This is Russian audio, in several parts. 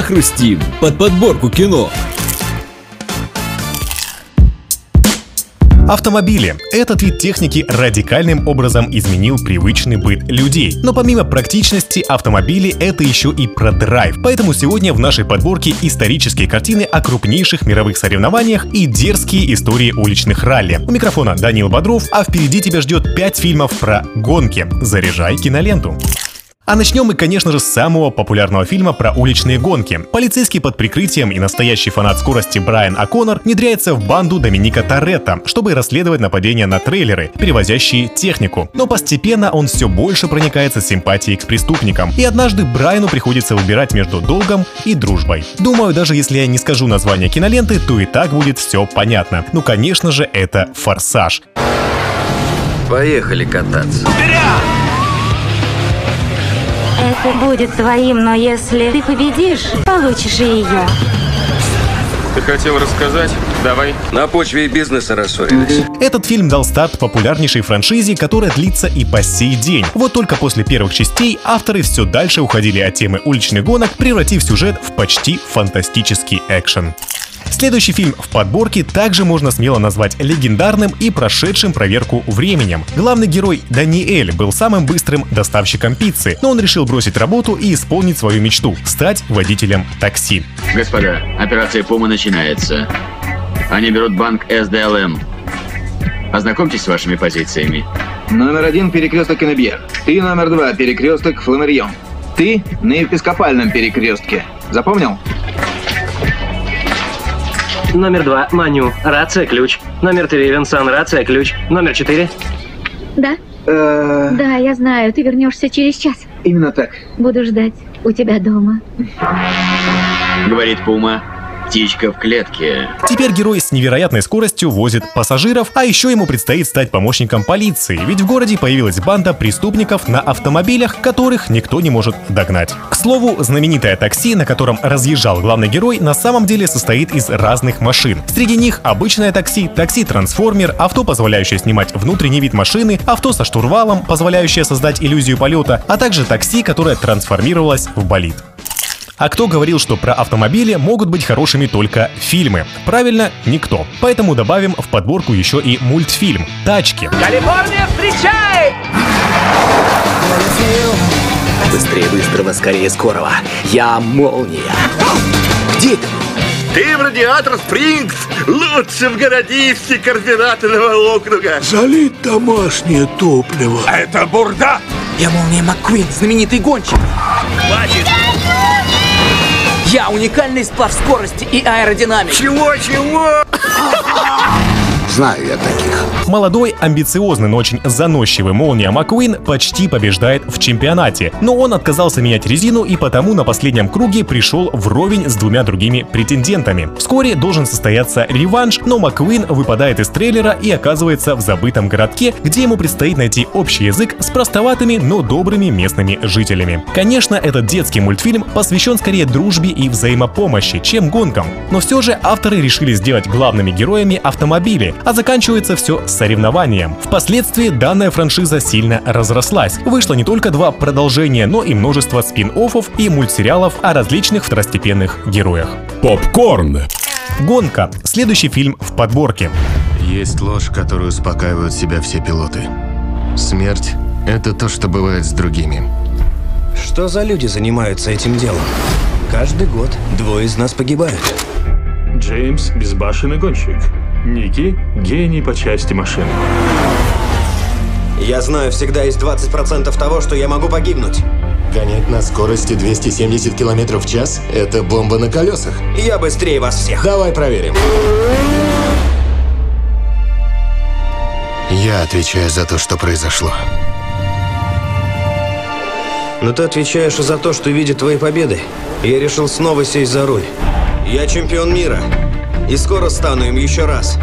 похрустим под подборку кино. Автомобили. Этот вид техники радикальным образом изменил привычный быт людей. Но помимо практичности, автомобили — это еще и про драйв. Поэтому сегодня в нашей подборке исторические картины о крупнейших мировых соревнованиях и дерзкие истории уличных ралли. У микрофона Данил Бодров, а впереди тебя ждет 5 фильмов про гонки. Заряжай киноленту. А начнем мы, конечно же, с самого популярного фильма про уличные гонки. Полицейский под прикрытием и настоящий фанат скорости Брайан О'Коннор внедряется в банду Доминика Торетто, чтобы расследовать нападения на трейлеры, перевозящие технику. Но постепенно он все больше проникается симпатией к преступникам. И однажды Брайану приходится выбирать между долгом и дружбой. Думаю, даже если я не скажу название киноленты, то и так будет все понятно. Ну, конечно же, это «Форсаж». Поехали кататься. Вперед! Это будет твоим, но если ты победишь, получишь и ее. Ты хотел рассказать? Давай. На почве бизнеса рассорились. Этот фильм дал старт популярнейшей франшизе, которая длится и по сей день. Вот только после первых частей авторы все дальше уходили от темы уличных гонок, превратив сюжет в почти фантастический экшен. Следующий фильм в подборке также можно смело назвать легендарным и прошедшим проверку временем. Главный герой Даниэль был самым быстрым доставщиком пиццы, но он решил бросить работу и исполнить свою мечту — стать водителем такси. Господа, операция Пума начинается. Они берут банк СДЛМ. Ознакомьтесь с вашими позициями. Номер один – перекресток Кеннебьер. Ты номер два – перекресток Фламерьон. Ты на епископальном перекрестке. Запомнил? Номер два. Маню. Рация, ключ. Номер три. Винсан. Рация, ключ. Номер четыре. Да? Э, Да, я знаю. Ты вернешься через час. Именно так. Буду ждать у тебя дома. Говорит Пума. Птичка в клетке. Теперь герой с невероятной скоростью возит пассажиров, а еще ему предстоит стать помощником полиции, ведь в городе появилась банда преступников на автомобилях, которых никто не может догнать. К слову, знаменитое такси, на котором разъезжал главный герой, на самом деле состоит из разных машин. Среди них обычное такси, такси-трансформер, авто, позволяющее снимать внутренний вид машины, авто со штурвалом, позволяющее создать иллюзию полета, а также такси, которое трансформировалось в болид. А кто говорил, что про автомобили могут быть хорошими только фильмы? Правильно, никто. Поэтому добавим в подборку еще и мультфильм «Тачки». Калифорния, встречай! Быстрее быстрого, скорее скорого. Я молния. Где ты? Ты в радиатор Спрингс, лучшем городище координатного округа. Залить домашнее топливо. Это бурда! Я молния Маккуин, знаменитый гонщик. Хватит! Я уникальный сплав скорости и аэродинамики. Чего, чего? Знаю я таких. Молодой, амбициозный, но очень заносчивый Молния Маккуин почти побеждает в чемпионате, но он отказался менять резину и потому на последнем круге пришел вровень с двумя другими претендентами. Вскоре должен состояться реванш, но Маккуин выпадает из трейлера и оказывается в забытом городке, где ему предстоит найти общий язык с простоватыми, но добрыми местными жителями. Конечно, этот детский мультфильм посвящен скорее дружбе и взаимопомощи, чем гонкам, но все же авторы решили сделать главными героями автомобили, заканчивается все соревнованием. Впоследствии данная франшиза сильно разрослась. Вышло не только два продолжения, но и множество спин-оффов и мультсериалов о различных второстепенных героях. Попкорн. Гонка. Следующий фильм в подборке. Есть ложь, которую успокаивают себя все пилоты. Смерть — это то, что бывает с другими. Что за люди занимаются этим делом? Каждый год двое из нас погибают. Джеймс – безбашенный гонщик. Ники – гений по части машин. Я знаю, всегда есть 20% того, что я могу погибнуть. Гонять на скорости 270 км в час – это бомба на колесах. Я быстрее вас всех. Давай проверим. Я отвечаю за то, что произошло. Но ты отвечаешь и за то, что видит твои победы. Я решил снова сесть за руль. Я чемпион мира. И скоро стану им еще раз.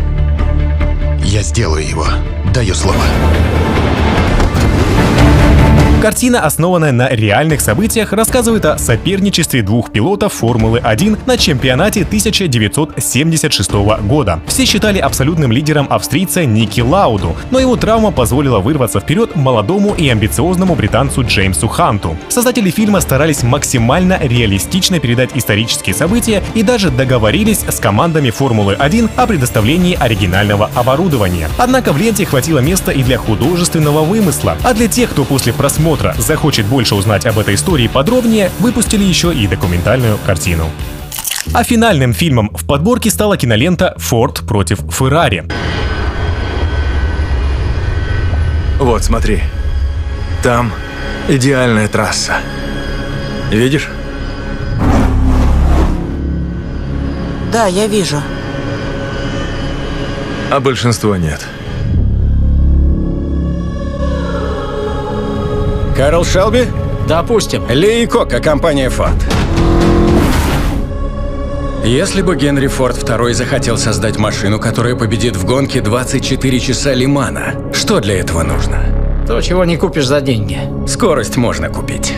Я сделаю его. Даю слово. Картина, основанная на реальных событиях, рассказывает о соперничестве двух пилотов Формулы-1 на чемпионате 1976 года. Все считали абсолютным лидером австрийца Ники Лауду, но его травма позволила вырваться вперед молодому и амбициозному британцу Джеймсу Ханту. Создатели фильма старались максимально реалистично передать исторические события и даже договорились с командами Формулы-1 о предоставлении оригинального оборудования. Однако в ленте хватило места и для художественного вымысла. А для тех, кто после просмотра захочет больше узнать об этой истории подробнее, выпустили еще и документальную картину. А финальным фильмом в подборке стала кинолента «Форд против Феррари». Вот, смотри. Там идеальная трасса. Видишь? Да, я вижу. А большинство нет. Карл Шелби? Допустим. Ли и Кока, компания Ford. Если бы Генри Форд II захотел создать машину, которая победит в гонке 24 часа Лимана, что для этого нужно? То, чего не купишь за деньги. Скорость можно купить.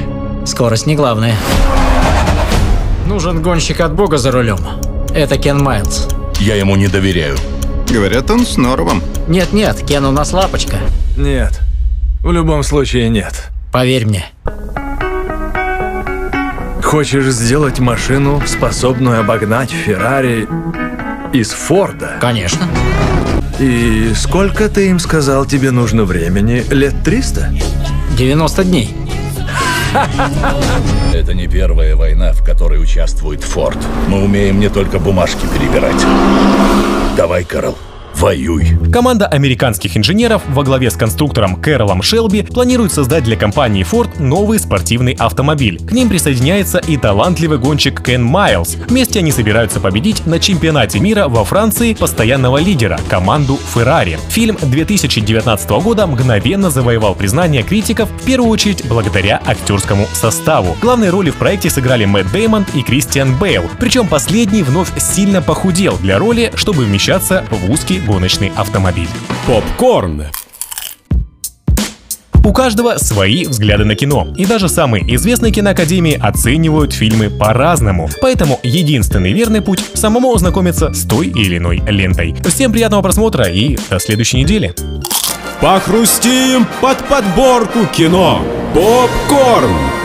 Скорость не главное. Нужен гонщик от бога за рулем. Это Кен Майлз. Я ему не доверяю. Говорят, он с Норовом. Нет-нет, Кен у нас лапочка. Нет. В любом случае нет. Поверь мне. Хочешь сделать машину, способную обогнать Феррари из Форда? Конечно. И сколько ты им сказал, тебе нужно времени? Лет 300? 90 дней. Это не первая война, в которой участвует Форд. Мы умеем не только бумажки перебирать. Давай, Карл, воюй. Команда американских инженеров во главе с конструктором Кэролом Шелби планирует создать для компании Ford новый спортивный автомобиль. К ним присоединяется и талантливый гонщик Кен Майлз. Вместе они собираются победить на чемпионате мира во Франции постоянного лидера – команду Ferrari. Фильм 2019 года мгновенно завоевал признание критиков, в первую очередь благодаря актерскому составу. Главные роли в проекте сыграли Мэтт Деймон и Кристиан Бейл, причем последний вновь сильно похудел для роли, чтобы вмещаться в узкий гоночный автомобиль. Попкорн. У каждого свои взгляды на кино, и даже самые известные киноакадемии оценивают фильмы по-разному. Поэтому единственный верный путь – самому ознакомиться с той или иной лентой. Всем приятного просмотра и до следующей недели. Похрустим под подборку кино. Попкорн.